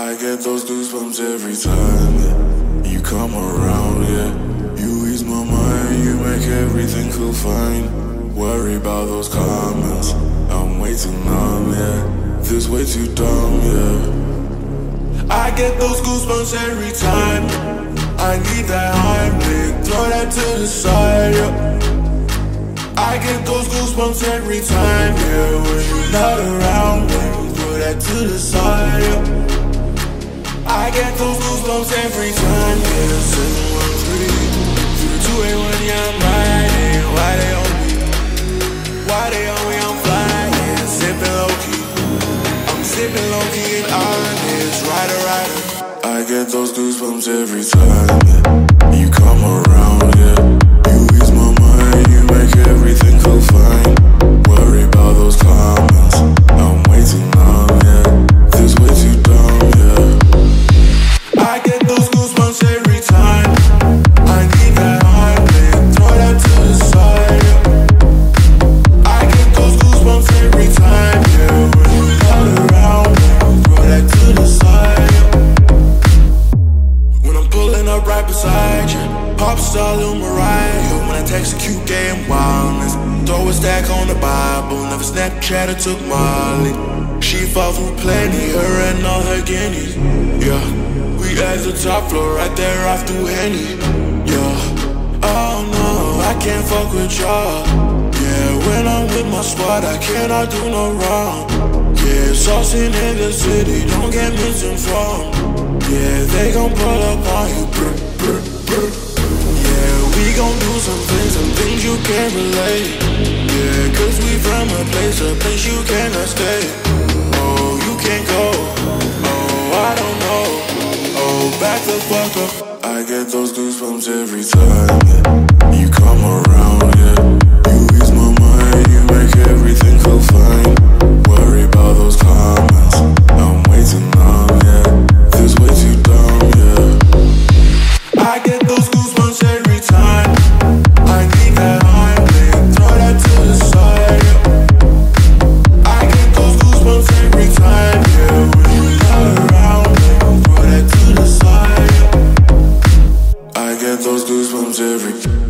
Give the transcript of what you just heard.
I get those goosebumps every time you come around, yeah. You ease my mind, you make everything feel fine. Worry about those comments, I'm way too numb, yeah. This way too dumb, yeah. I get those goosebumps every time. I need that high Heimlich, throw that to the side, yeah. I get those goosebumps every time, yeah. When you're not around, baby, throw that to the side, yeah. I get those goosebumps every time, yeah. 713 281, yeah, I'm riding. Why they on me? Why they on me? I'm flying, sipping low key. I'm sipping low key and honest, rider, rider. I get those goosebumps every time, yeah. You come around, up right beside you, pop star Lil Mariah. When I text a cute and wildness, throw a stack on the Bible. Never Snapchat or took Molly. She fought through plenty, her and all her guineas. Yeah, we at the top floor, right there off through Henny. Yeah, oh no, I can't fuck with y'all. Yeah, when I'm with my squad, I cannot do no wrong. Saucing in the city, don't get misinformed. Yeah, they gon' pull up on you. Brr, brr, brr. Yeah, we gon' do some things, some things you can't relate. Yeah, cause we from a place, a place you cannot stay. Oh, you can't go. Oh, I don't know. Oh, back the fuck up. I get those goosebumps every time. Yeah. You come around, yeah. get those goosebumps every